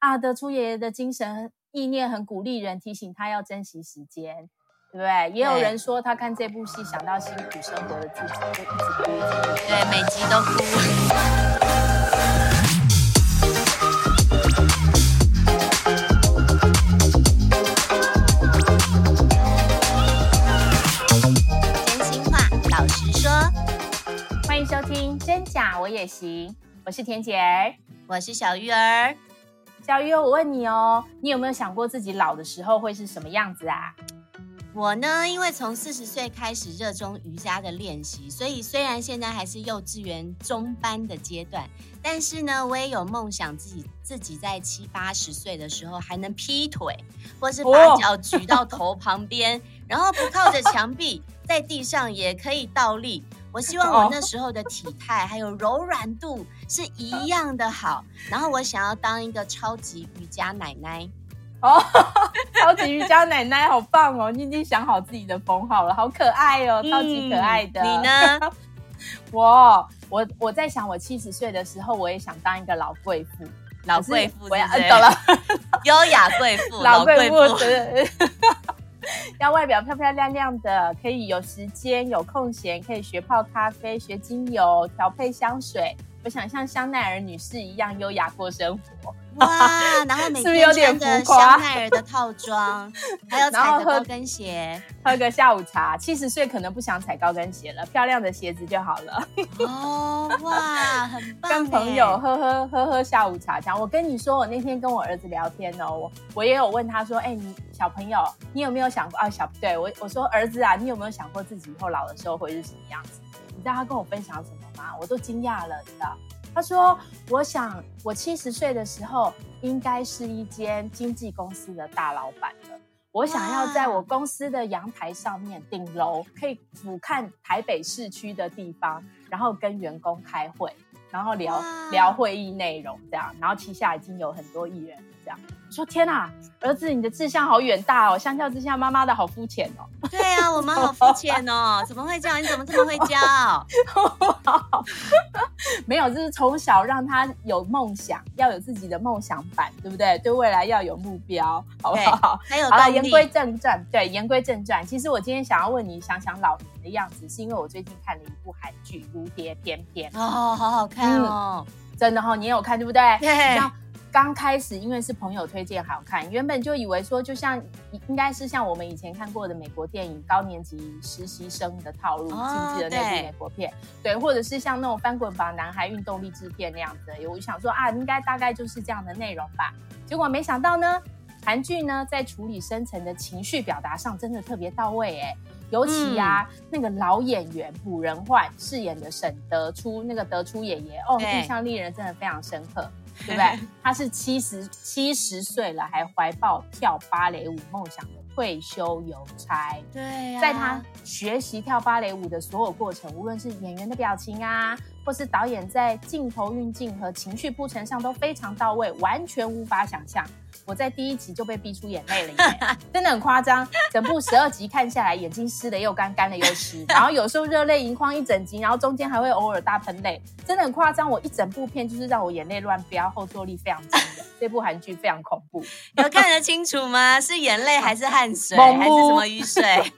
啊，德初爷爷的精神意念很鼓励人，提醒他要珍惜时间，对不对？也有人说他看这部戏想到辛苦生活的自己，就一直哭，对，每集都哭。收听真假我也行，我是田姐儿，我是小鱼儿。小鱼，我问你哦，你有没有想过自己老的时候会是什么样子啊？我呢，因为从四十岁开始热衷瑜伽的练习，所以虽然现在还是幼稚园中班的阶段，但是呢，我也有梦想自己自己在七八十岁的时候还能劈腿，或是 把脚举到头旁边，哦、然后不靠着墙壁，在地上也可以倒立。我希 望我那时候的体态还有柔软度是一样的好，然后我想要当一个超级瑜伽奶奶哦，超级瑜伽奶奶好棒哦！你已经想好自己的封号了，好可爱哦，超级可爱的。嗯、你呢？我我我在想，我七十岁的时候，我也想当一个老贵妇，老贵妇，我要 懂了，优雅贵妇，老贵妇。要外表漂漂亮亮的，可以有时间有空闲，可以学泡咖啡、学精油、调配香水。我想像香奈儿女士一样优雅过生活。哇，然后每 天穿着香奈儿的套装，还有踩着高跟鞋，喝个下午茶。七十岁可能不想踩高跟鞋了，漂亮的鞋子就好了。哦，哇，很棒！跟朋友喝喝喝喝下午茶，讲我跟你说，我那天跟我儿子聊天哦，我我也有问他说，哎，你小朋友，你有没有想过啊？小对我我说儿子啊，你有没有想过自己以后老的时候会是什么样子？你知道他跟我分享什么吗？我都惊讶了，你知道。他说：“我想，我七十岁的时候应该是一间经纪公司的大老板了。我想要在我公司的阳台上面，顶楼可以俯瞰台北市区的地方，然后跟员工开会，然后聊聊会议内容，这样。然后旗下已经有很多艺人，这样。”说天哪，儿子，你的志向好远大哦！相较之下，妈妈的好肤浅哦。对啊，我们好肤浅哦，怎么会这样？你怎么这么会教？没有，就是从小让他有梦想，要有自己的梦想版，对不对？对未来要有目标，好不好？还有好了，言归正传，对，言归正传。其实我今天想要问你，想想老年的样子，是因为我最近看了一部韩剧《蝴蝶翩翩》哦，好好看哦，嗯、真的哈、哦，你也有看对不对？对。刚开始因为是朋友推荐好看，原本就以为说就像应该是像我们以前看过的美国电影高年级实习生的套路，记不记得那部美国片？对，或者是像那种翻滚吧男孩运动励志片那样子，我就想说啊，应该大概就是这样的内容吧。结果没想到呢，韩剧呢在处理深层的情绪表达上真的特别到位哎，尤其啊、嗯、那个老演员朴仁焕饰演的沈德初，那个德初爷爷哦，印象令人真的非常深刻。对不对？他是七十七十岁了，还怀抱跳芭蕾舞梦想的退休邮差。对啊，在他学习跳芭蕾舞的所有过程，无论是演员的表情啊，或是导演在镜头运镜和情绪铺陈上都非常到位，完全无法想象。我在第一集就被逼出眼泪了耶，真的很夸张。整部十二集看下来，眼睛湿的又干，干的又湿，然后有时候热泪盈眶一整集，然后中间还会偶尔大喷泪，真的很夸张。我一整部片就是让我眼泪乱飙，后坐力非常惊人。这部韩剧非常恐怖，有看得清楚吗？是眼泪还是汗水，还是什么雨水？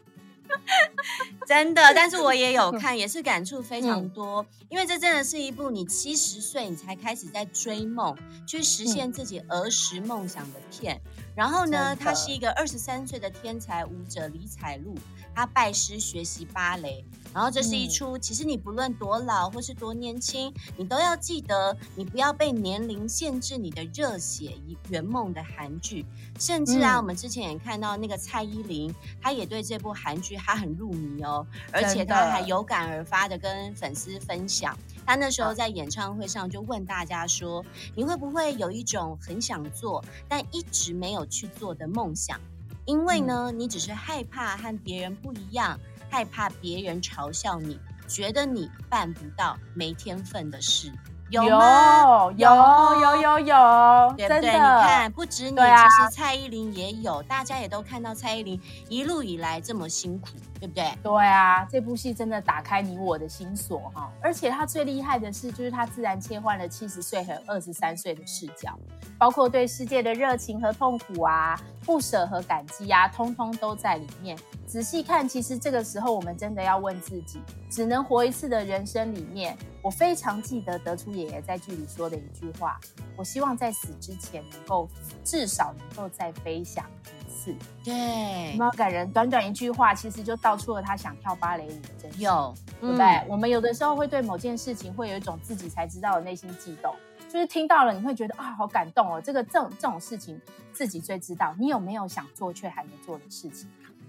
真的，但是我也有看，也是感触非常多，嗯、因为这真的是一部你七十岁你才开始在追梦，去实现自己儿时梦想的片。然后呢，他是一个二十三岁的天才舞者李彩璐，他拜师学习芭蕾。然后这是一出，其实你不论多老或是多年轻，你都要记得，你不要被年龄限制你的热血与圆梦的韩剧。甚至啊，我们之前也看到那个蔡依林，她也对这部韩剧她很入迷哦，而且她还有感而发的跟粉丝分享。她那时候在演唱会上就问大家说：“你会不会有一种很想做但一直没有去做的梦想？因为呢，你只是害怕和别人不一样。”害怕别人嘲笑你，觉得你办不到没天分的事，有吗？有有。有有有，对不对？真的，你看，不止你，啊、其实蔡依林也有，大家也都看到蔡依林一路以来这么辛苦，对不对？对啊，这部戏真的打开你我的心锁哈！而且他最厉害的是，就是他自然切换了七十岁和二十三岁的视角，包括对世界的热情和痛苦啊，不舍和感激啊，通通都在里面。仔细看，其实这个时候我们真的要问自己：只能活一次的人生里面，我非常记得德初爷爷在剧里说的一句话：我希望在死之前能够至少能够再飞翔次。对，有没有感人？短短一句话，其实就道出了他想跳芭蕾舞的真相。有，对不对？嗯、我们有的时候会对某件事情会有一种自己才知道的内心悸动，就是听到了你会觉得啊，好感动哦。这个这种这种事情自己最知道。你有没有想做却还没做的事情？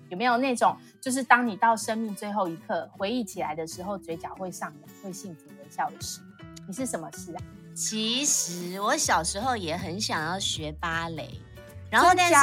有没有那种，就是当你到生命最后一刻回忆起来的时候，嘴角会上扬、会幸福微笑的事？你是什么事啊？其实我小时候也很想要学芭蕾，然后但是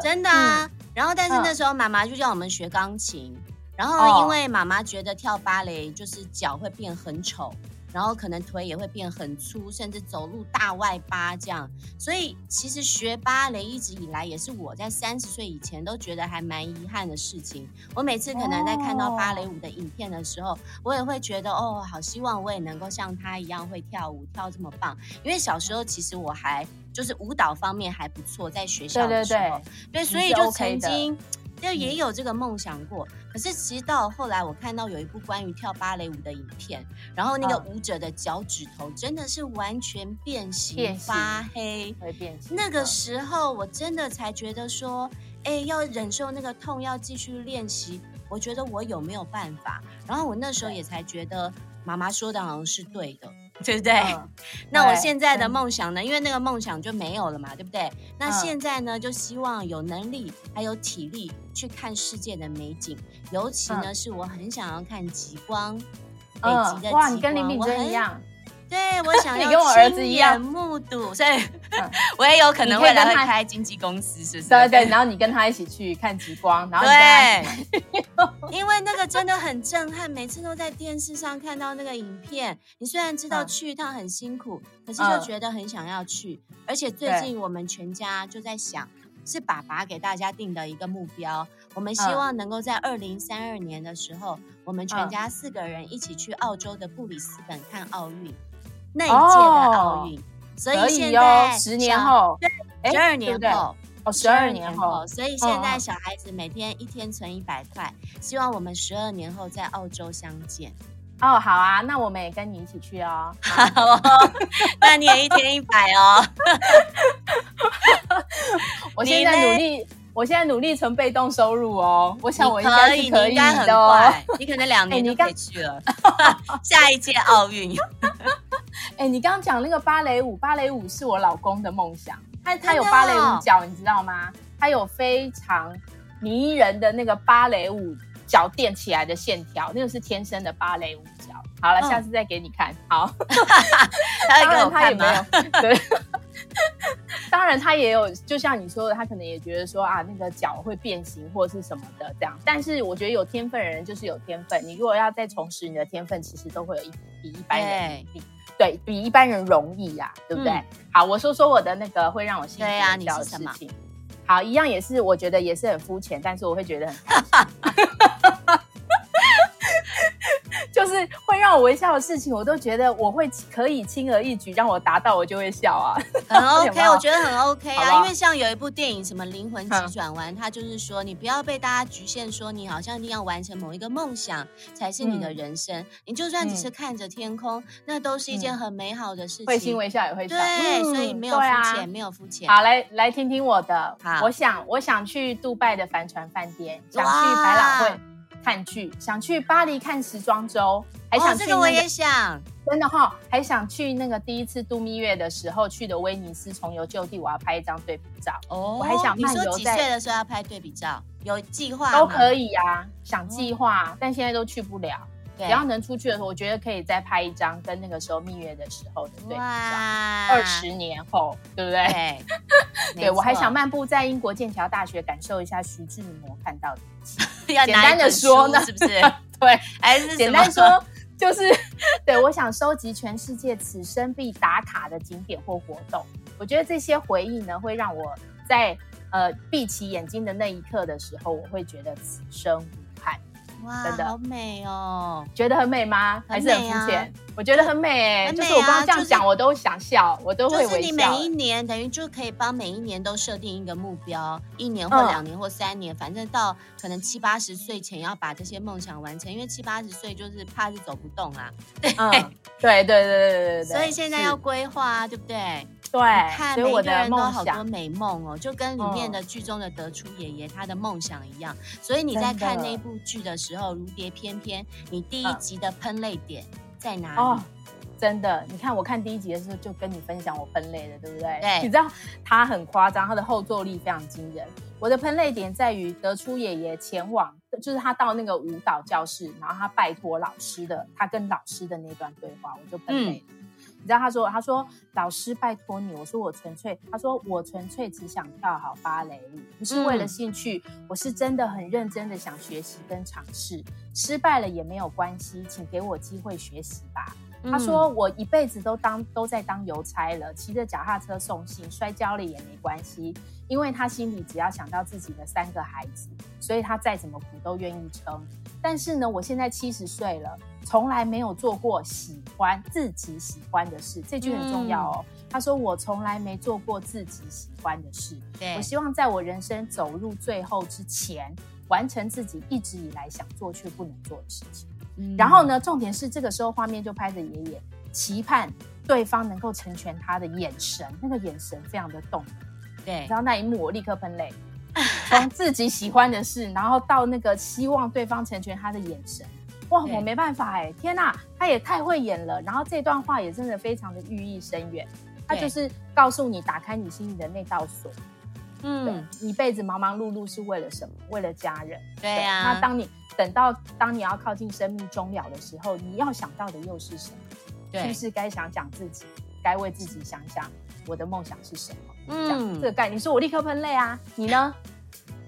真的，啊，嗯、然后但是那时候妈妈就叫我们学钢琴，嗯、然后因为妈妈觉得跳芭蕾就是脚会变很丑。然后可能腿也会变很粗，甚至走路大外八这样。所以其实学芭蕾一直以来也是我在三十岁以前都觉得还蛮遗憾的事情。我每次可能在看到芭蕾舞的影片的时候，我也会觉得哦，好希望我也能够像她一样会跳舞，跳这么棒。因为小时候其实我还就是舞蹈方面还不错，在学校的时候，对，对，对，对，所以就曾经。就也有这个梦想过，嗯、可是其实到后来，我看到有一部关于跳芭蕾舞的影片，然后那个舞者的脚趾头真的是完全变形、变形发黑，会变形。那个时候我真的才觉得说，哎，要忍受那个痛，要继续练习，我觉得我有没有办法？然后我那时候也才觉得，妈妈说的好像是对的。对不对？嗯、那我现在的梦想呢？因为那个梦想就没有了嘛，对不对？那现在呢，就希望有能力还有体力去看世界的美景，尤其呢，嗯、是我很想要看极光，北极的极光。哇，你跟林敏珍一样。对，我想要 亲眼目睹，所以 我也有可能未来会开经纪公司，是不是？对对，然后你跟他一起去看极光，然后对，因为那个真的很震撼，每次都在电视上看到那个影片。你虽然知道去一趟很辛苦，可是就觉得很想要去。而且最近我们全家就在想，是爸爸给大家定的一个目标，我们希望能够在二零三二年的时候，我们全家四个人一起去澳洲的布里斯本看奥运。那一届的奥运，所以现在十年后，对，十二年后，哦，十二年后，所以现在小孩子每天一天存一百块，希望我们十二年后在澳洲相见。哦，好啊，那我们也跟你一起去哦。好哦，那你也一天一百哦。我现在努力，我现在努力存被动收入哦。我想我应该是可以的，很快，你可能两年就可以去了。下一届奥运。哎，你刚刚讲那个芭蕾舞，芭蕾舞是我老公的梦想。他他有芭蕾舞脚，你知道吗？他有非常迷人的那个芭蕾舞脚垫起来的线条，那个是天生的芭蕾舞脚。好了，下次再给你看。好，当然他也没有。对，当然他也有，就像你说的，他可能也觉得说啊，那个脚会变形或者是什么的这样。但是我觉得有天分的人就是有天分，你如果要再重拾你的天分，其实都会有一比一般人比。对，比一般人容易呀、啊，对不对？嗯、好，我说说我的那个会让我幸福的事情。好，一样也是，我觉得也是很肤浅，但是我会觉得很开心。就是会让我微笑的事情，我都觉得我会可以轻而易举让我达到，我就会笑啊。很 OK，我觉得很 OK 啊。因为像有一部电影什么《灵魂急转弯》，它就是说你不要被大家局限，说你好像一定要完成某一个梦想才是你的人生。你就算只是看着天空，那都是一件很美好的事情。会心微笑也会笑。对，所以没有肤浅，没有肤浅。好，来来听听我的。好，我想我想去杜拜的帆船饭店，想去百老汇。看剧，想去巴黎看时装周，还想去、那个哦、这个我也想，真的哈、哦，还想去那个第一次度蜜月的时候去的威尼斯重游旧地，我要拍一张对比照。哦，我还想漫游在。你说几岁的时候要拍对比照？有计划都可以呀、啊，想计划，哦、但现在都去不了。对只要能出去的时候，我觉得可以再拍一张跟那个时候蜜月的时候的对比照。二十年后，对不对？对，对我还想漫步在英国剑桥大学，感受一下徐志摩看到的。简单的说呢，是不是？对，还是简单说，就是对，我想收集全世界此生必打卡的景点或活动。我觉得这些回忆呢，会让我在呃闭起眼睛的那一刻的时候，我会觉得此生。哇，真的好美哦！觉得很美吗？还是很肤浅？啊、我觉得很美、欸，哎、啊，就是我刚刚这样讲，就是、我都想笑，我都会微笑。就是你每一年等于就可以帮每一年都设定一个目标，一年或两年或三年，嗯、反正到可能七八十岁前要把这些梦想完成，因为七八十岁就是怕是走不动啊。对、嗯，对对对对对对对。所以现在要规划啊，对不对？对，看每个人都好多美梦哦，就跟里面的剧中的德出爷爷他的梦想一样。所以你在看那部剧的时候，《如蝶翩翩》，你第一集的喷泪点在哪里？哦，真的，你看我看第一集的时候就跟你分享我喷泪的，对不对？对，你知道他很夸张，他的后坐力非常惊人。我的喷泪点在于德出爷爷前往，就是他到那个舞蹈教室，然后他拜托老师的，他跟老师的那段对话，我就喷泪了。嗯你知道他说，他说老师拜托你，我说我纯粹，他说我纯粹只想跳好芭蕾舞，不是为了兴趣，嗯、我是真的很认真的想学习跟尝试，失败了也没有关系，请给我机会学习吧。嗯、他说我一辈子都当都在当邮差了，骑着脚踏车送信，摔跤了也没关系，因为他心里只要想到自己的三个孩子，所以他再怎么苦都愿意撑。但是呢，我现在七十岁了。从来没有做过喜欢自己喜欢的事，这句很重要哦。嗯、他说：“我从来没做过自己喜欢的事。对，我希望在我人生走入最后之前，完成自己一直以来想做却不能做的事情。嗯、然后呢，重点是这个时候画面就拍着爷爷期盼对方能够成全他的眼神，那个眼神非常的动人。对，然后那一幕我立刻喷泪，从自己喜欢的事，然后到那个希望对方成全他的眼神。”哇，我没办法哎！天哪，他也太会演了。然后这段话也真的非常的寓意深远。他就是告诉你，打开你心里的那道锁。嗯，一辈子忙忙碌碌是为了什么？为了家人。对呀。那当你等到当你要靠近生命终了的时候，你要想到的又是什么？对，是不是该想想自己？该为自己想想我的梦想是什么？嗯，这个概念，你说我立刻喷泪啊！你呢？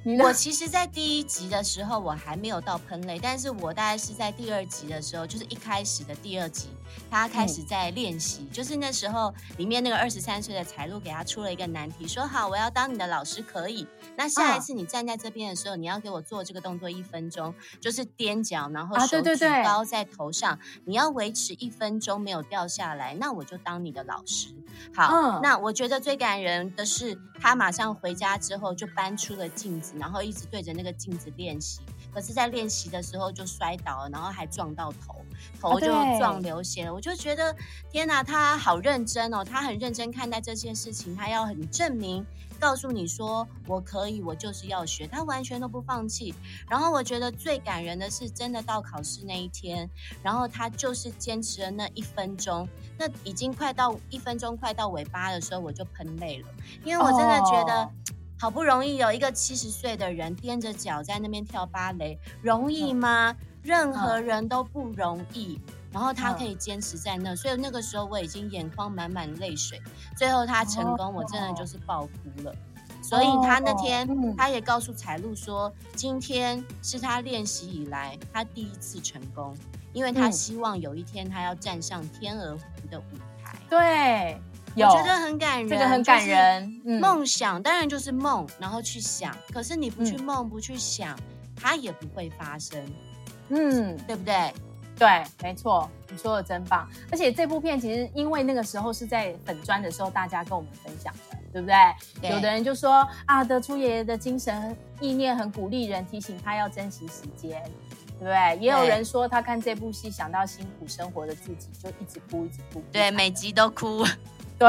我其实，在第一集的时候，我还没有到喷泪，但是我大概是在第二集的时候，就是一开始的第二集，他开始在练习，嗯、就是那时候里面那个二十三岁的彩璐给他出了一个难题，说好，我要当你的老师，可以。那下一次你站在这边的时候，你要给我做这个动作一分钟，就是踮脚，然后手举高在头上，啊、对对对，你要维持一分钟没有掉下来，那我就当你的老师。好，嗯、那我觉得最感人的是，他马上回家之后就搬出了镜子。然后一直对着那个镜子练习，可是，在练习的时候就摔倒了，然后还撞到头，头就撞流血了。我就觉得，天哪，他好认真哦，他很认真看待这件事情，他要很证明，告诉你说我可以，我就是要学，他完全都不放弃。然后我觉得最感人的是，真的到考试那一天，然后他就是坚持了那一分钟，那已经快到一分钟快到尾巴的时候，我就喷泪了，因为我真的觉得。哦好不容易有一个七十岁的人踮着脚在那边跳芭蕾，容易吗？任何人都不容易。然后他可以坚持在那，所以那个时候我已经眼眶满满泪水。最后他成功，我真的就是爆哭了。所以他那天他也告诉彩露说，今天是他练习以来他第一次成功，因为他希望有一天他要站上天鹅湖的舞台。对。我觉得很感人，这个很感人。梦想当然就是梦，然后去想。可是你不去梦，不去想，它也不会发生。嗯，对不对？对，没错，你说的真棒。而且这部片其实因为那个时候是在粉砖的时候，大家跟我们分享的，对不对？对。有的人就说啊，德出爷爷的精神意念很鼓励人，提醒他要珍惜时间，对不对？也有人说他看这部戏想到辛苦生活的自己，就一直哭，一直哭。对，每集都哭。对，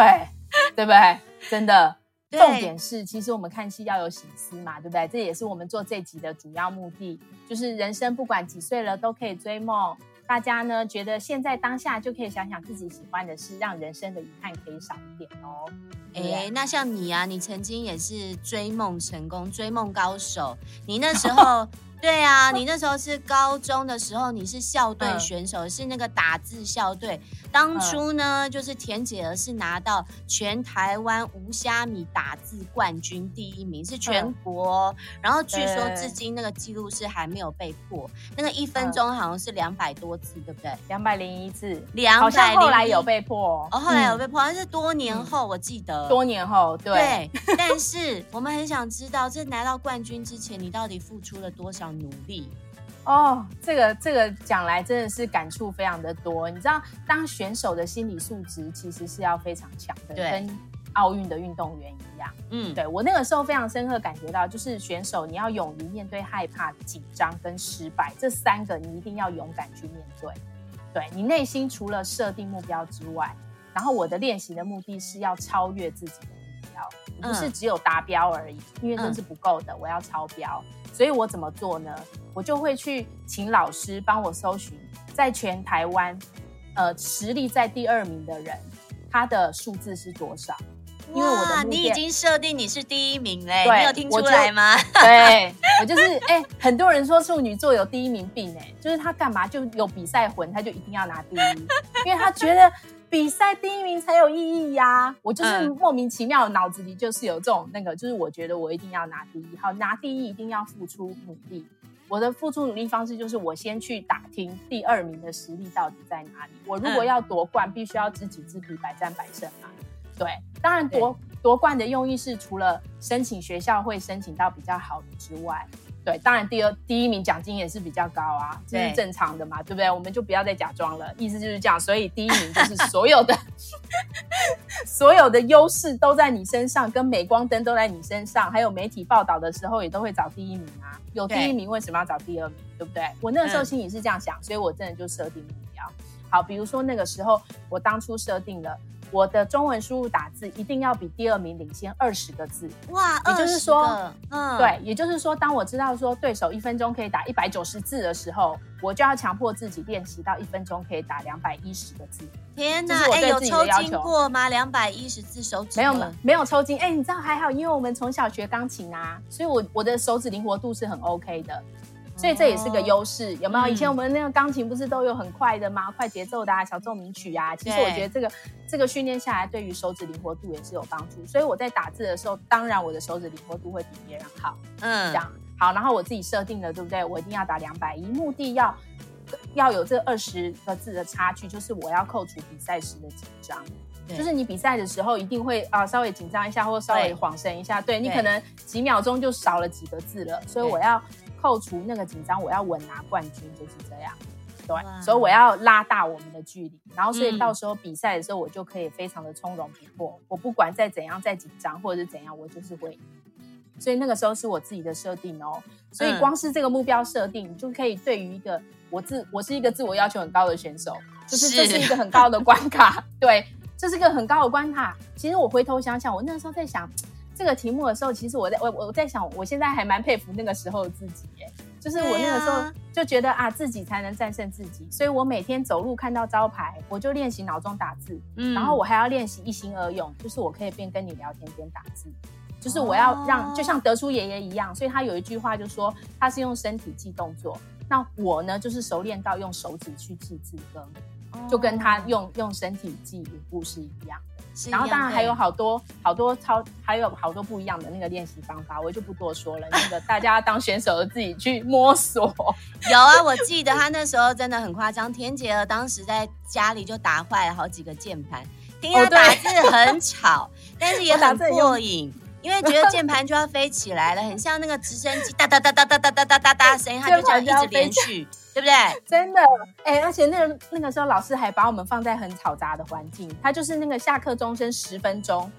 对不对？真的，对重点是，其实我们看戏要有心思嘛，对不对？这也是我们做这集的主要目的，就是人生不管几岁了都可以追梦。大家呢觉得现在当下就可以想想自己喜欢的事，让人生的遗憾可以少一点哦。哎，那像你啊，你曾经也是追梦成功、追梦高手，你那时候对啊，你那时候是高中的时候，你是校队选手，嗯、是那个打字校队。当初呢，嗯、就是田姐儿是拿到全台湾无虾米打字冠军第一名，是全国。嗯、然后据说至今那个记录是还没有被破，那个一分钟好像是两百多字，对不对？两百零一字，两百后来有被破，哦，后来有被破，好像是多年后，我记得。多年后，对。对，但 是我们很想知道，这拿到冠军之前，你到底付出了多少努力？哦，这个这个讲来真的是感触非常的多。你知道，当选手的心理素质其实是要非常强的，跟奥运的运动员一样。嗯，对，我那个时候非常深刻感觉到，就是选手你要勇于面对害怕、紧张跟失败这三个，你一定要勇敢去面对。对，你内心除了设定目标之外，然后我的练习的目的是要超越自己的目标，不是只有达标而已，因为这是不够的，我要超标。所以我怎么做呢？我就会去请老师帮我搜寻，在全台湾，呃，实力在第二名的人，他的数字是多少？因为我的你已经设定你是第一名嘞，对你有听出来吗？我 对，我就是哎、欸，很多人说处女座有第一名病哎，就是他干嘛就有比赛魂，他就一定要拿第一，因为他觉得。比赛第一名才有意义呀、啊！我就是莫名其妙，脑子里就是有这种那个，就是我觉得我一定要拿第一。好，拿第一一定要付出努力。我的付出努力方式就是我先去打听第二名的实力到底在哪里。我如果要夺冠，必须要知己知彼，百战百胜嘛。对，当然夺夺冠的用意是除了申请学校会申请到比较好的之外。对，当然第二第一名奖金也是比较高啊，这是正常的嘛，对，对不对？我们就不要再假装了，意思就是这样。所以第一名就是所有的 所有的优势都在你身上，跟镁光灯都在你身上，还有媒体报道的时候也都会找第一名啊。有第一名为什么要找第二名？对，对不对？我那个时候心里是这样想，嗯、所以我真的就设定目标。好，比如说那个时候我当初设定了。我的中文输入打字一定要比第二名领先二十个字，哇！也就是说，嗯，对，也就是说，当我知道说对手一分钟可以打一百九十字的时候，我就要强迫自己练习到一分钟可以打两百一十个字。天哪！哎，有抽筋过吗？两百一十字手指没有，没有抽筋。哎，你知道还好，因为我们从小学钢琴啊，所以我我的手指灵活度是很 OK 的。所以这也是个优势，有没有？以前我们那个钢琴不是都有很快的吗？快节奏的啊，小奏鸣曲啊。其实我觉得这个这个训练下来，对于手指灵活度也是有帮助。所以我在打字的时候，当然我的手指灵活度会比别人好。嗯，这样好。然后我自己设定了，对不对？我一定要打两百一，目的要要有这二十个字的差距，就是我要扣除比赛时的紧张。就是你比赛的时候一定会啊稍微紧张一下，或稍微恍神一下。对，对你可能几秒钟就少了几个字了，所以我要。扣除那个紧张，我要稳拿冠军，就是这样。对，所以我要拉大我们的距离，然后所以到时候比赛的时候，我就可以非常的从容不迫。嗯、我不管再怎样再紧张或者是怎样，我就是会。所以那个时候是我自己的设定哦。所以光是这个目标设定，嗯、就可以对于一个我自我是一个自我要求很高的选手，就是这是一个很高的关卡。对，这是一个很高的关卡。其实我回头想想，我那个时候在想。这个题目的时候，其实我在我我在想，我现在还蛮佩服那个时候的自己耶，就是我那个时候就觉得啊，自己才能战胜自己，所以我每天走路看到招牌，我就练习脑中打字，嗯，然后我还要练习一心二用，就是我可以边跟你聊天边打字，就是我要让就像德叔爷爷一样，所以他有一句话就说他是用身体记动作，那我呢就是熟练到用手指去记字根，就跟他用用身体记舞步是一样。然后当然还有好多好多超，还有好多不一样的那个练习方法，我就不多说了。那个 大家当选手的自己去摸索。有啊，我记得他那时候真的很夸张。田姐儿当时在家里就打坏了好几个键盘，听他打字很吵，哦、但是也很过瘾，因为觉得键盘就要飞起来了，很像那个直升机哒哒哒哒哒哒哒哒哒哒声音，它就这样一直连续。对不对？真的，哎，而且那个那个时候老师还把我们放在很嘈杂的环境，他就是那个下课钟声十分钟，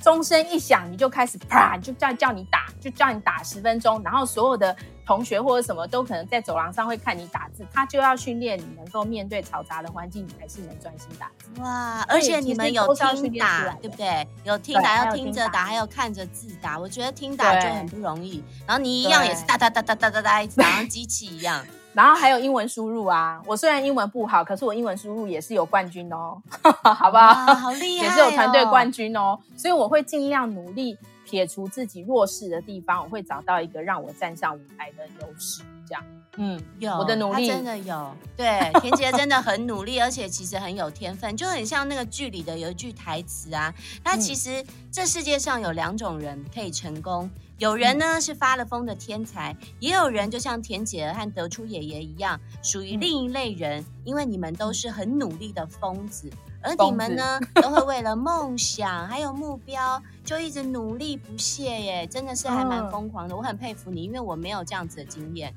钟声一响你就开始啪，就叫叫你打，就叫你打十分钟，然后所有的同学或者什么都可能在走廊上会看你打字，他就要训练你能够面对嘈杂的环境，你还是能专心打字。哇，而且你们有听打，对不对？有听打要听着打，还有看着字打，我觉得听打就很不容易。然后你一样也是哒哒哒哒哒哒哒，一直打像机器一样。然后还有英文输入啊，我虽然英文不好，可是我英文输入也是有冠军哦，好不好？好厉害哦，也是有团队冠军哦。所以我会尽量努力撇除自己弱势的地方，我会找到一个让我站上舞台的优势。这样。嗯，有我的努力真的有。对，田杰真的很努力，而且其实很有天分，就很像那个剧里的有一句台词啊。那其实这世界上有两种人可以成功，有人呢是发了疯的天才，也有人就像田姐和德初爷爷一样，属于另一类人，因为你们都是很努力的疯子。而你们呢，都会为了梦想还有目标，就一直努力不懈耶，真的是还蛮疯狂的。我很佩服你，因为我没有这样子的经验。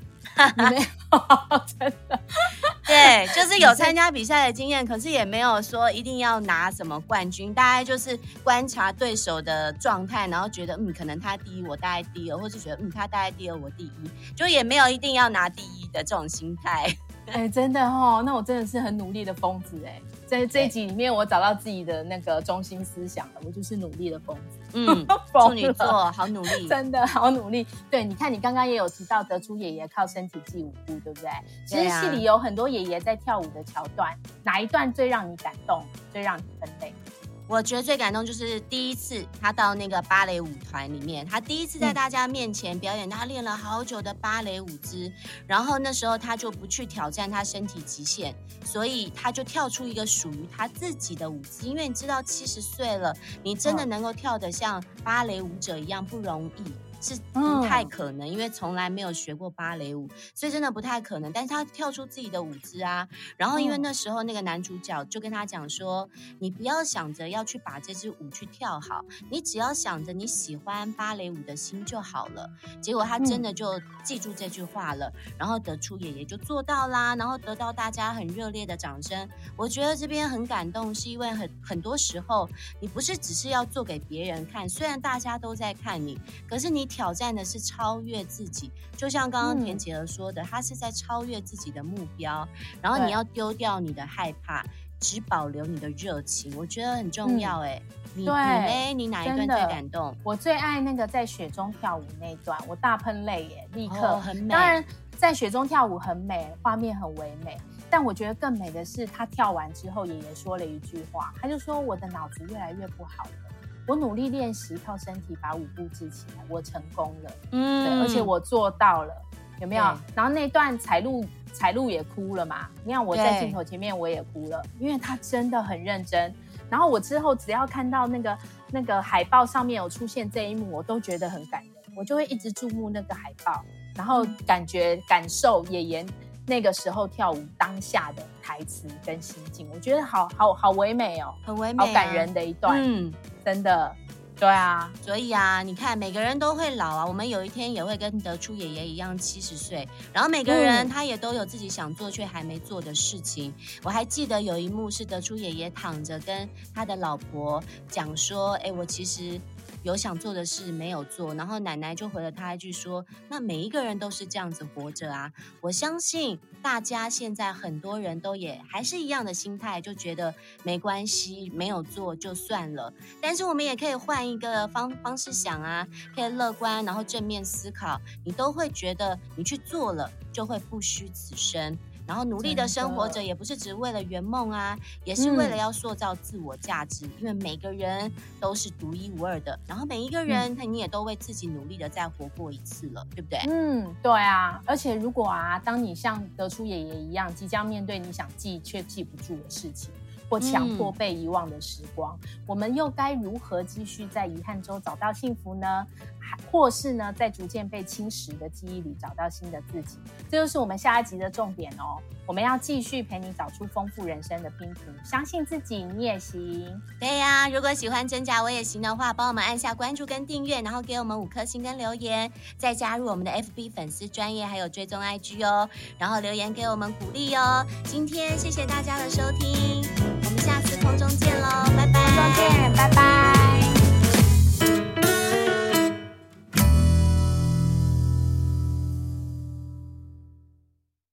你 没有，真的？对，就是有参加比赛的经验，可是也没有说一定要拿什么冠军。大概就是观察对手的状态，然后觉得嗯，可能他第一，我大概第二，或是觉得嗯，他大概第二，我第一，就也没有一定要拿第一的这种心态。哎，真的哦，那我真的是很努力的疯子哎。在这一集里面，我找到自己的那个中心思想了，我就是努力的疯子。嗯，处女座好努力，真的好努力。对，你看，你刚刚也有提到德出爷爷靠身体记舞步，对不对？其实戏里有很多爷爷在跳舞的桥段，哪一段最让你感动，最让你分类？我觉得最感动就是第一次他到那个芭蕾舞团里面，他第一次在大家面前表演他练了好久的芭蕾舞姿，然后那时候他就不去挑战他身体极限，所以他就跳出一个属于他自己的舞姿。因为你知道七十岁了，你真的能够跳得像芭蕾舞者一样不容易。是不太可能，因为从来没有学过芭蕾舞，所以真的不太可能。但是他跳出自己的舞姿啊，然后因为那时候那个男主角就跟他讲说：“你不要想着要去把这支舞去跳好，你只要想着你喜欢芭蕾舞的心就好了。”结果他真的就记住这句话了，然后得出爷爷就做到啦，然后得到大家很热烈的掌声。我觉得这边很感动，是因为很很多时候你不是只是要做给别人看，虽然大家都在看你，可是你。挑战的是超越自己，就像刚刚田姐儿说的，他、嗯、是在超越自己的目标，然后你要丢掉你的害怕，只保留你的热情，我觉得很重要。哎、嗯，你你嘞？你哪一段最感动？我最爱那个在雪中跳舞那一段，我大喷泪耶，立刻、哦、很美。当然，在雪中跳舞很美，画面很唯美，但我觉得更美的是他跳完之后，爷爷说了一句话，他就说：“我的脑子越来越不好了。”我努力练习，靠身体把舞步支起来，我成功了。嗯，对，而且我做到了，有没有？然后那段彩璐，彩璐也哭了嘛？你看我在镜头前面我也哭了，因为他真的很认真。然后我之后只要看到那个那个海报上面有出现这一幕，我都觉得很感人，我就会一直注目那个海报，然后感觉感受爷爷那个时候跳舞当下的台词跟心境，我觉得好好好唯美哦，很唯美，好感人的一段。嗯。真的，对啊，所以啊，你看每个人都会老啊，我们有一天也会跟德初爷爷一样七十岁，然后每个人他也都有自己想做却还没做的事情。我还记得有一幕是德初爷爷躺着跟他的老婆讲说：“哎，我其实。”有想做的事没有做，然后奶奶就回了他一句说：“那每一个人都是这样子活着啊！”我相信大家现在很多人都也还是一样的心态，就觉得没关系，没有做就算了。但是我们也可以换一个方方式想啊，可以乐观，然后正面思考，你都会觉得你去做了就会不虚此生。然后努力的生活着，也不是只为了圆梦啊，也是为了要塑造自我价值。嗯、因为每个人都是独一无二的，然后每一个人，他、嗯、你也都为自己努力的再活过一次了，对不对？嗯，对啊。而且如果啊，当你像德初爷爷一样，即将面对你想记却记不住的事情，或强迫被遗忘的时光，嗯、我们又该如何继续在遗憾中找到幸福呢？或是呢，在逐渐被侵蚀的记忆里找到新的自己，这就是我们下一集的重点哦。我们要继续陪你找出丰富人生的拼图，相信自己，你也行。对呀、啊，如果喜欢真假我也行的话，帮我们按下关注跟订阅，然后给我们五颗星跟留言，再加入我们的 FB 粉丝专业，还有追踪 IG 哦，然后留言给我们鼓励哦。今天谢谢大家的收听，空中见喽，拜拜。空中见，拜拜。